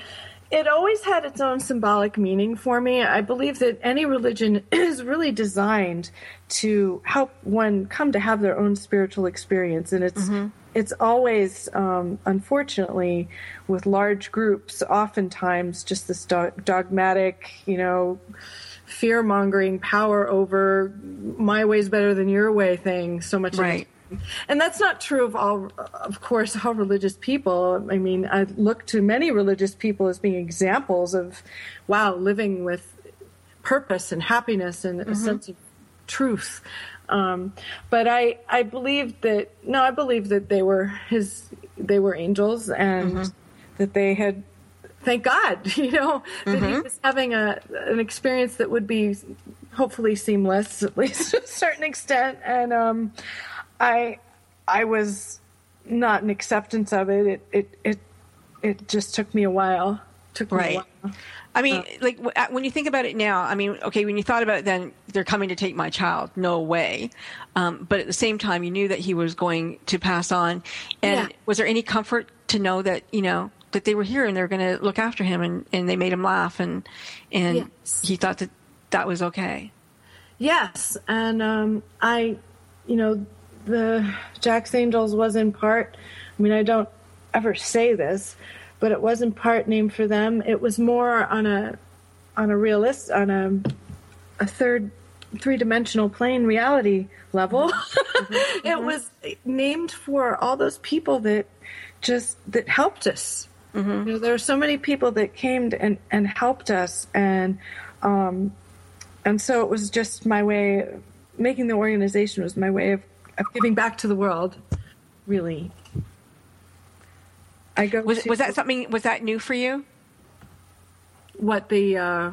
it always had its own symbolic meaning for me. I believe that any religion is really designed to help one come to have their own spiritual experience, and it's it's always, um, unfortunately, with large groups, oftentimes just this dog- dogmatic, you know, fear mongering power over my way's better than your way thing so much. Right. And that's not true of all, of course, all religious people. I mean, I look to many religious people as being examples of, wow, living with purpose and happiness and a sense of truth. Um, but I, I believe that no, I believe that they were his, they were angels, and that they had, thank God, you know, that he was having a an experience that would be hopefully seamless, at least to a certain extent. And um, I, I was not in acceptance of it. It, it, it, it just took me a while. Took me Right. a while. I mean, like uh, when you think about it now, I mean, okay, when you thought about it, then they're coming to take my child. No way. Um, but at the same time, you knew that he was going to pass on. And Yeah. was there any comfort to know that you know that they were here and they were going to look after him, and, and they made him laugh, and and Yes. he thought that that was okay. Yes, and um, I, you know, the Jack's Angels was in part. I mean, I don't ever say this, but it was in part named for them. It was more on a on a realist on a a third three dimensional plane reality level. Mm-hmm. it mm-hmm. was named for all those people that just that helped us. Mm-hmm. You know, there are so many people that came and and helped us, and um, and so it was just my way. Making the organization was my way of, of giving back to the world. Really, I go. Was to- was that something? Was that new for you? what the uh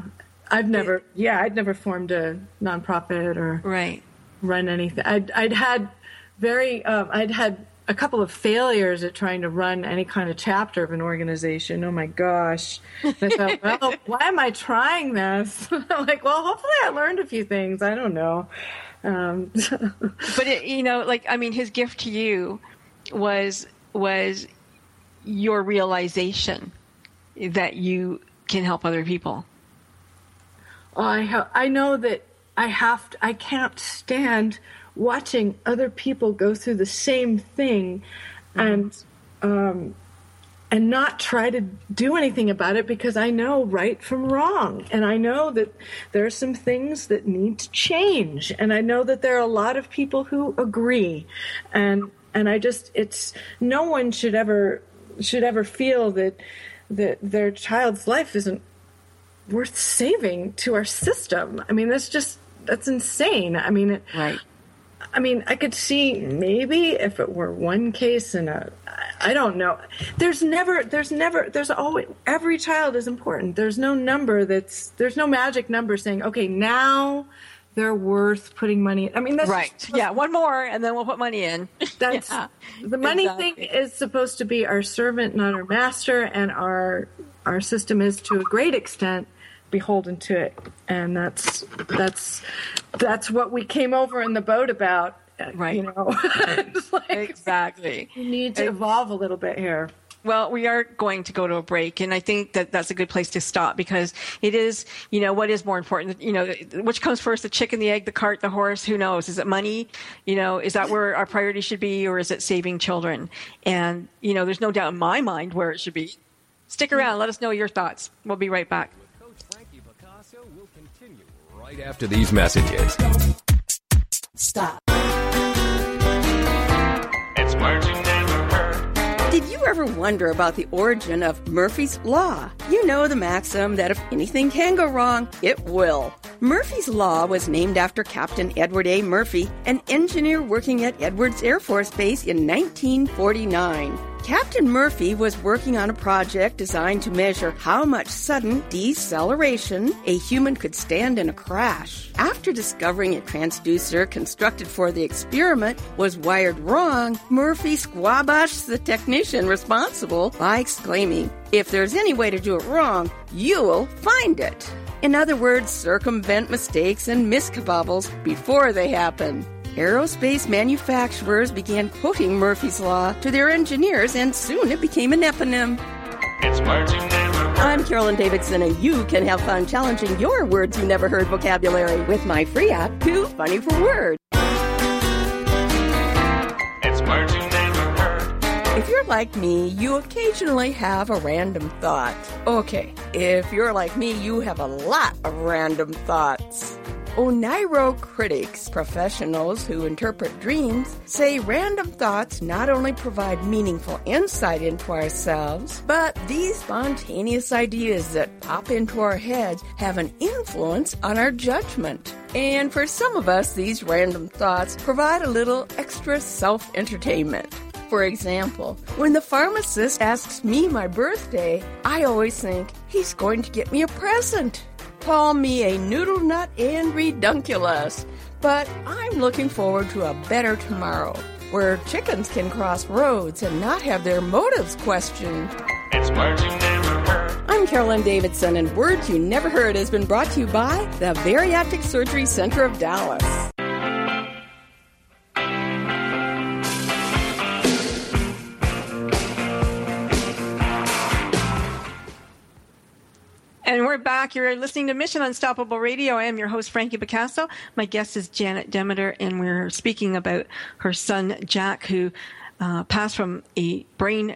I've never yeah, I'd never formed a nonprofit or Right. run anything. I'd I'd had very um I'd had a couple of failures at trying to run any kind of chapter of an organization. Oh my gosh. And I thought, well, why am I trying this? I'm like, well, hopefully I learned a few things. I don't know. Um, but it, you know, like I mean, his gift to you was was your realization that you can help other people. I ha- I know that I have to, I can't stand watching other people go through the same thing and um and not try to do anything about it because I know right from wrong and I know that there are some things that need to change and I know that there are a lot of people who agree and and I just it's no one should ever should ever feel that that their child's life isn't worth saving to our system. I mean, that's just that's insane. I mean, it, Right. I mean, I could see maybe if it were one case in a, I don't know. There's never, there's never, there's always every child is important. There's no number that's, there's no magic number saying, okay, now they're worth putting money. In. I mean, that's Right. Yeah. One more, and then we'll put money in. that's Yeah, the money exactly. thing is supposed to be our servant, not our master, and our our system is to a great extent beholden to it, and that's that's that's what we came over in the boat about. Right. You know, like exactly. we need to evolve a little bit here. Well, we are going to go to a break, and I think that that's a good place to stop because it is, you know, what is more important? You know, which comes first, the chicken, the egg, the cart, the horse? Who knows? Is it money? You know, is that where our priority should be, or is it saving children? And, you know, there's no doubt in my mind where it should be. Stick around. Let us know your thoughts. We'll be right back. Coach Frankie Picasso will continue right after these messages. Stop. It's words you never heard. Did you ever wonder about the origin of Murphy's Law? You know the maxim that if anything can go wrong, it will. Murphy's Law was named after Captain Edward A. Murphy, an engineer working at Edwards Air Force Base in 1949. Captain Murphy was working on a project designed to measure how much sudden deceleration a human could stand in a crash. After discovering a transducer constructed for the experiment was wired wrong, Murphy squabashed the technician responsible by exclaiming, If there's any way to do it wrong, you'll find it. In other words, circumvent mistakes and miskabobbles before they happen. Aerospace manufacturers began quoting Murphy's Law to their engineers, and soon it became an eponym. It's words you never heard. I'm Carolyn Davidson, and you can have fun challenging your words you never heard vocabulary with my free app, Too Funny for Words. It's words you never heard. If you're like me, you occasionally have a random thought. Okay, if you're like me, you have a lot of random thoughts. Oneirocritics, professionals who interpret dreams, say random thoughts not only provide meaningful insight into ourselves, but these spontaneous ideas that pop into our heads have an influence on our judgment. And for some of us, these random thoughts provide a little extra self entertainment. For example, when the pharmacist asks me my birthday, I always think he's going to get me a present. Call me a noodle nut and redunculus, but I'm looking forward to a better tomorrow where chickens can cross roads and not have their motives questioned. It's words you never heard. I'm Carolyn Davidson, and Words You Never Heard has been brought to you by the Bariatric Surgery Center of Dallas. And we're back. You're listening to Mission Unstoppable Radio. I am your host, Frankie Picasso. My guest is Janet Demeter, and we're speaking about her son, Jack, who uh, passed from a brain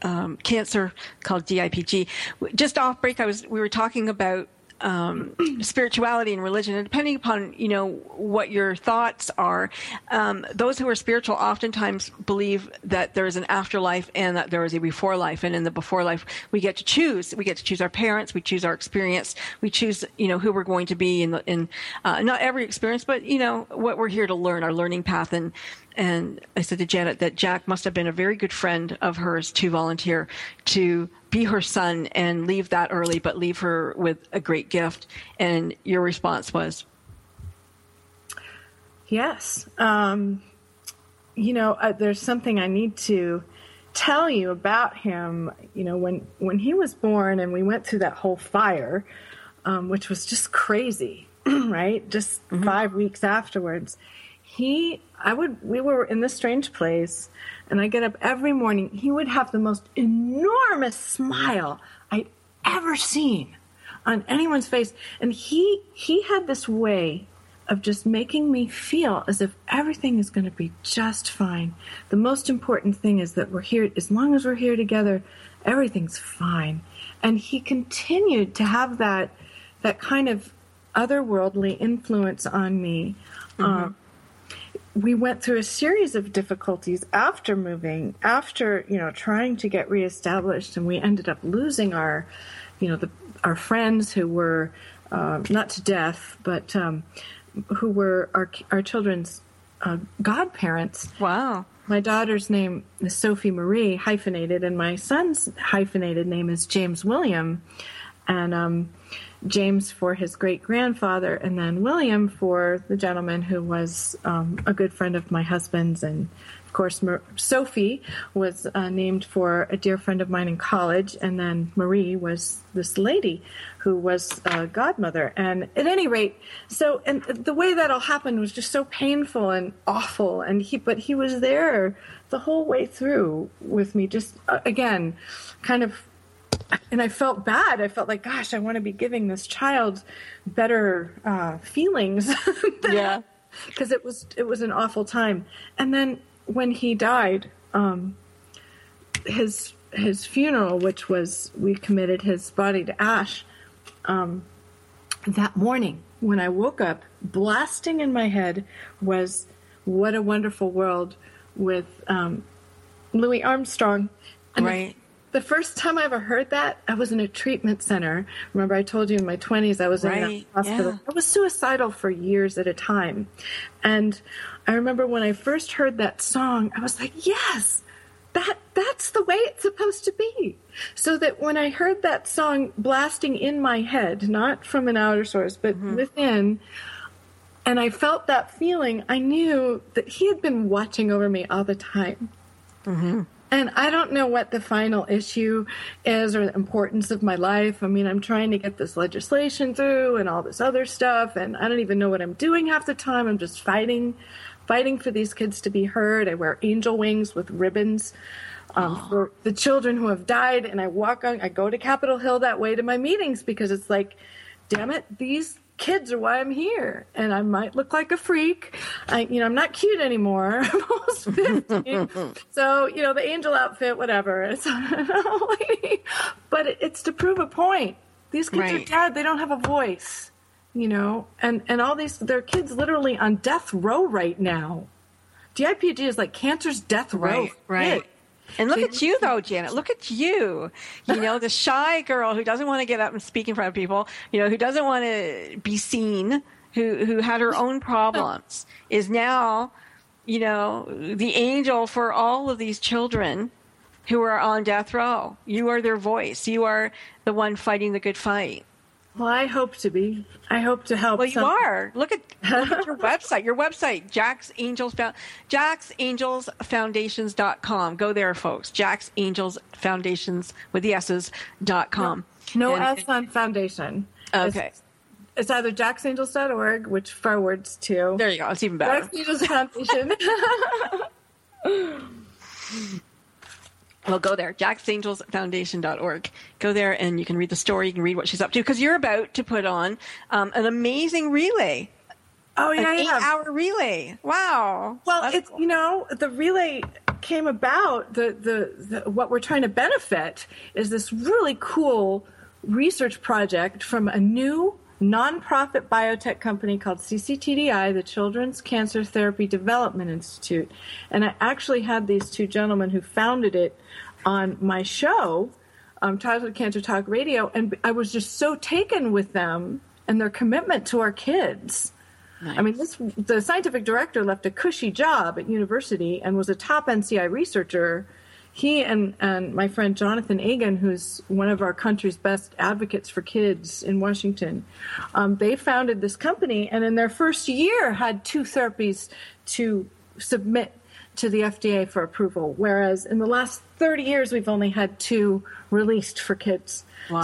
um, cancer called DIPG. Just off break, I was we were talking about um, spirituality and religion, and depending upon you know what your thoughts are, um, those who are spiritual oftentimes believe that there is an afterlife and that there is a before life, and in the before life we get to choose. We get to choose our parents, we choose our experience, we choose you know who we're going to be in in uh, not every experience, but you know what we're here to learn, our learning path, and and I said to Janet that Jack must have been a very good friend of hers to volunteer to be her son and leave that early, but leave her with a great gift. And your response was, Yes. Um, you know, uh, there's something I need to tell you about him. You know, when when he was born and we went through that whole fire, um, which was just crazy, right? Just five weeks afterwards, he, I would, we were in this strange place, and I get up every morning. He would have the most enormous smile I'd ever seen on anyone's face, and he he had this way of just making me feel as if everything is going to be just fine. The most important thing is that we're here, as long as we're here together, everything's fine. And he continued to have that, that kind of otherworldly influence on me. Um, we went through a series of difficulties after moving, after, you know, trying to get reestablished, and we ended up losing our, you know, the, our friends who were, uh, not to death, but, um, who were our our children's uh, godparents. Wow. My daughter's name is Sophie Marie, hyphenated, and my son's hyphenated name is James William, and um, James for his great grandfather, and then William for the gentleman who was um, a good friend of my husband's, and of course Mar- Sophie was uh, named for a dear friend of mine in college, and then Marie was this lady who was a godmother. And at any rate, so and the way that all happened was just so painful and awful. And he, but he was there the whole way through with me. Just uh, again, kind of. And I felt bad. I felt like, gosh, I want to be giving this child better uh, feelings. Yeah. because it was it was an awful time. And then when he died, um, his his funeral, which was we committed his body to ash, um, that morning when I woke up, blasting in my head was "What a Wonderful World" with um, Louis Armstrong. And Right. The, first time I ever heard that, I was in a treatment center. Remember, I told you in my twenties I was in a hospital. yeah. I was suicidal for years at a time, and I remember when I first heard that song, I was like, "Yes, that that's the way it's supposed to be." So that when I heard that song blasting in my head, not from an outer source, but mm-hmm. within, and I felt that feeling, I knew that he had been watching over me all the time. Mm-hmm. And I don't know what the final issue is or the importance of my life. I mean, I'm trying to get this legislation through and all this other stuff, and I don't even know what I'm doing half the time. I'm just fighting, fighting for these kids to be heard. I wear angel wings with ribbons um, for the children who have died, and I walk on. I go to Capitol Hill that way to my meetings because it's like, damn it, these kids are why I'm here, and I might look like a freak. I, you know, I'm not cute anymore. I'm almost fifty, so you know, the angel outfit, whatever. It's, but it, it's to prove a point. These kids are dead. They don't have a voice, you know, and and all these their kids literally on death row right now. DIPG is like cancer's death row. Right, right. And look at you, though, Janet. Look at you. You know, the shy girl who doesn't want to get up and speak in front of people. You know, who doesn't want to be seen. Who who had her own problems is now, you know, the angel for all of these children who are on death row. You are their voice. You are the one fighting the good fight. Well, I hope to be. I hope to help. Well, you some- are. Look at, look at your website. Your website, Jack's Angels Found, Jack's Angels Foundations.com. Go there, folks. Jack's Angels Foundations with the S's dot com. No And- S on foundation. Okay. It's, it's either jacksangels.org, which forwards to There you go. It's even better. Jack's Angels Foundation. Well, go there, jacksangelsfoundation.org. Go there and you can read the story. You can read what she's up to because you're about to put on um, an amazing relay. Oh yeah, an yeah. eight-hour relay. Wow. Well, That's it's you know the relay came about. The, the the what we're trying to benefit is this really cool research project from a new nonprofit biotech company called CCTDI, the Children's Cancer Therapy Development Institute, and I actually had these two gentlemen who founded it on my show, um, Childhood Cancer Talk Radio, and I was just so taken with them and their commitment to our kids. I mean, this, the scientific director left a cushy job at university and was a top NCI researcher. He and, and my friend Jonathan Agin, who's one of our country's best advocates for kids in Washington, um, they founded this company and in their first year had two therapies to submit to the FDA for approval, whereas in the last 30 years we've only had two released for kids. Wow.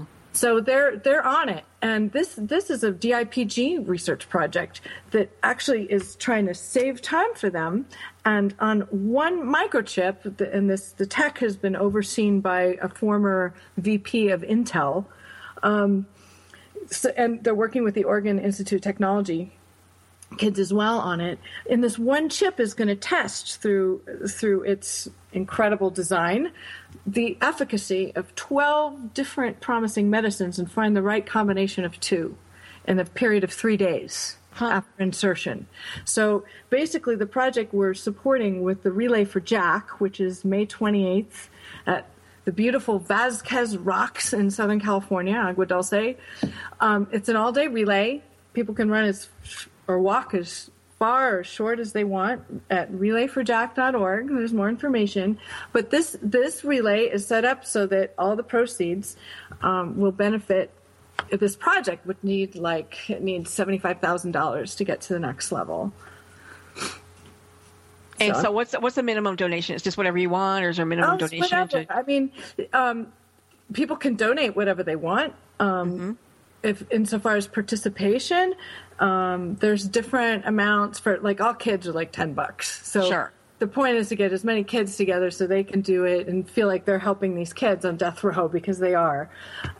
So they're they're on it, and this this is a DIPG research project that actually is trying to save time for them. And on one microchip, and this the tech has been overseen by a former VP of Intel, um, so, and they're working with the Oregon Institute of Technology kids as well on it. And this one chip is going to test through through its incredible design the efficacy of 12 different promising medicines and find the right combination of two in a period of 3 days. After insertion. So basically, the project we're supporting with the Relay for Jack, which is May 28th at the beautiful Vasquez Rocks in Southern California, Agua Dulce. Um, it's an all day relay. People can run as or walk as far or short as they want at relayforjack.org. There's more information. But this this relay is set up so that all the proceeds um, will benefit this project would need like it needs seventy five thousand dollars to get to the next level. And So- so, what's what's the minimum donation? It's just whatever you want, or is there a minimum Oh, donation? whatever. to- I mean, um, people can donate whatever they want. Um, Mm-hmm. If insofar as participation, um, there's different amounts for like all kids are like ten bucks. So Sure. the point is to get as many kids together so they can do it and feel like they're helping these kids on death row because they are.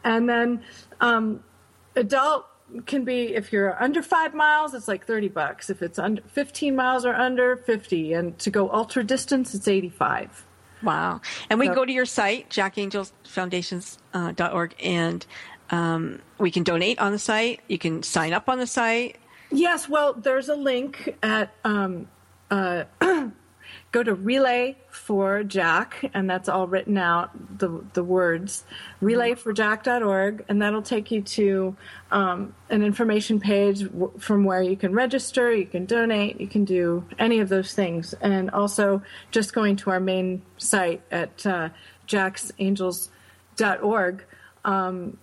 And then um, adult can be if you're under five miles, it's like thirty bucks. If it's under fifteen miles or under, fifty. And to go ultra distance, it's eighty-five. Wow. And we So- go to your site, jackangelsfoundations.org, and um, we can donate on the site. You can sign up on the site. Yes, well, there's a link at um, uh, go to Relay for Jack, and that's all written out the the words relayforjack.org, and that'll take you to um, an information page w- from where you can register, you can donate, you can do any of those things, and also just going to our main site at uh, jacksangels.org. Um,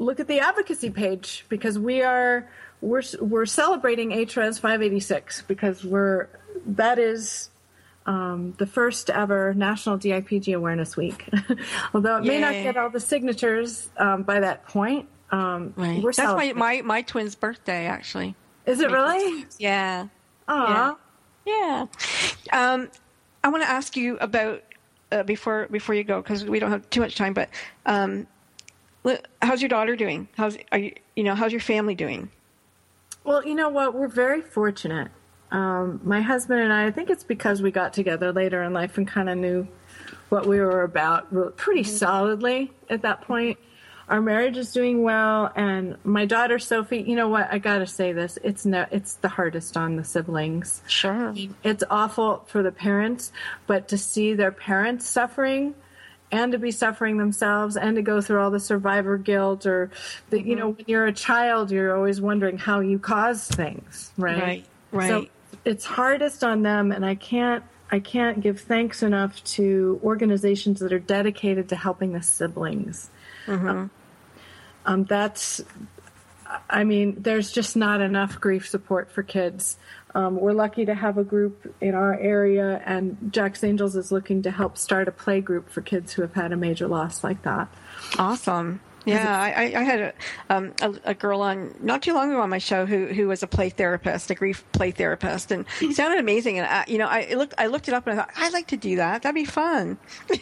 look at the advocacy page because we are we're we're celebrating HRES 586 because we're that is um, the first ever National DIPG Awareness Week. Although it may not get all the signatures um, by that point, um, Right. That's my, my, my twin's birthday, actually. Is it really? Yeah. Aw. Yeah. Um, I want to ask you about uh, before before you go because we don't have too much time. But um, how's your daughter doing? How's are you? You know, how's your family doing? Well, you know what? We're very fortunate. Um, my husband and I, I think it's because we got together later in life and kind of knew what we were about pretty solidly at that point. Our marriage is doing well, and my daughter Sophie. You know what? I gotta say this. It's no. It's the hardest on the siblings. Sure. It's awful for the parents, but to see their parents suffering and to be suffering themselves and to go through all the survivor guilt or the, you know when you're a child you're always wondering how you cause things right? Right, right. so it's hardest on them and i can't i can't give thanks enough to organizations that are dedicated to helping the siblings. Um, um, that's I mean, there's just not enough grief support for kids. Um, we're lucky to have a group in our area, and Jack's Angels is looking to help start a play group for kids who have had a major loss like that. Awesome. Yeah, I, I- had a, um, a a girl on not too long ago on my show who who was a play therapist, a grief play therapist, and it sounded amazing. And I, you know, I looked I looked it up and I thought I'd like to do that. That'd be fun.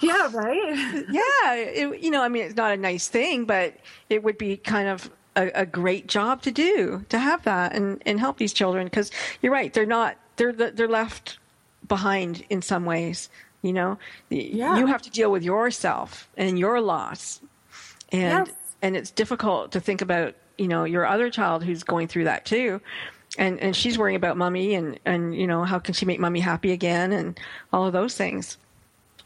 Yeah, right. yeah, it, you know, I mean, it's not a nice thing, but it would be kind of a, a great job to do to have that and and help these children because you're right, they're not they're they're left behind in some ways. You know, Yeah. you have to deal with yourself and your loss, and Yes. and it's difficult to think about you know your other child who's going through that too. And, and she's worrying about mummy and, and you know how can she make mummy happy again and all of those things.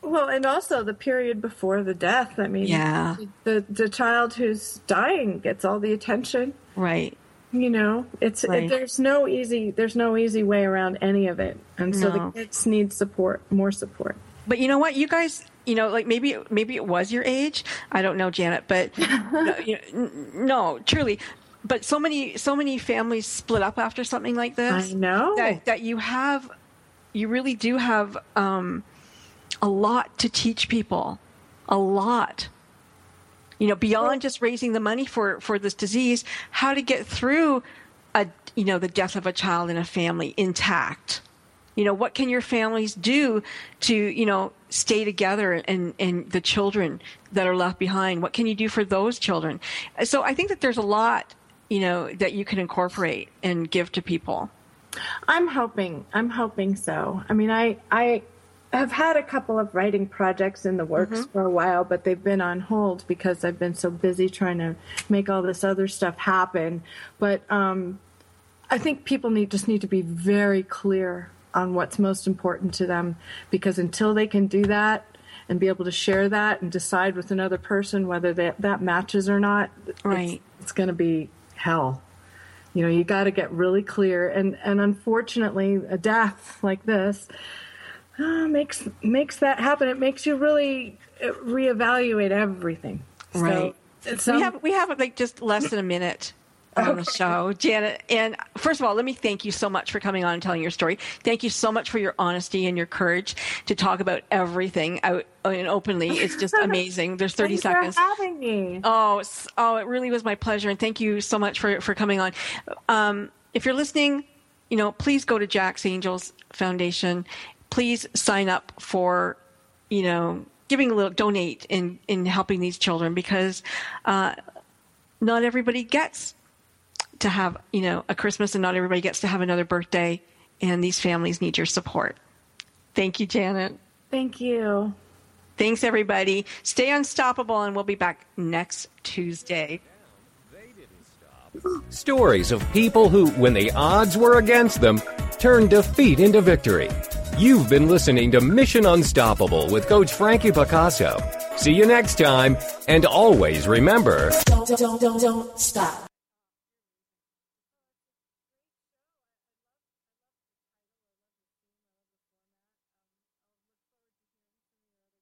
Well, and also the period before the death. I mean, Yeah. the the child who's dying gets all the attention. Right. You know, it's Right. it, there's no easy there's no easy way around any of it, and so No. the kids need support, more support. But you know what, you guys, you know, like maybe maybe it was your age. I don't know, Janet, but no, you know, no, truly. But so many so many families split up after something like this. I know. that that you have, you really do have um, a lot to teach people, a lot. You know, beyond just raising the money for for this disease, how to get through a you know the death of a child in a family intact you know what can your families do to you know stay together and and the children that are left behind what can you do for those children so i think that there's a lot you know that you can incorporate and give to people I'm hoping. I'm hoping so. I mean, I I have had a couple of writing projects in the works for a while, but they've been on hold because I've been so busy trying to make all this other stuff happen. But um, I think people need just need to be very clear on what's most important to them. Because until they can do that and be able to share that and decide with another person whether that that matches or not, it's- Right. it's going to be hell. You know you got to get really clear. And and unfortunately a death like this uh, makes makes that happen. It makes you really uh, reevaluate everything. So Right. it's we um, have we have like just less than a minute on the show janet. And first of all let me thank you so much for coming on and telling your story. Thank you so much for your honesty and your courage to talk about everything out and openly. It's just amazing. There's 30 thanks seconds. for having me. Oh, oh, it really was my pleasure, and thank you so much for for coming on. Um, if you're listening, you know, please go to Jack's Angels Foundation. Please sign up for, you know, giving a little donate in in helping these children because uh, not everybody gets to have you know a Christmas, and not everybody gets to have another birthday, and these families need your support. Thank you, Janet. thank you Thanks, everybody. Stay unstoppable, and we'll be back next Tuesday. Stories of people who, when the odds were against them, turned defeat into victory. You've been listening to Mission Unstoppable with Coach Frankie Picasso. See you next time, and always remember Don't, don't, don't, don't stop.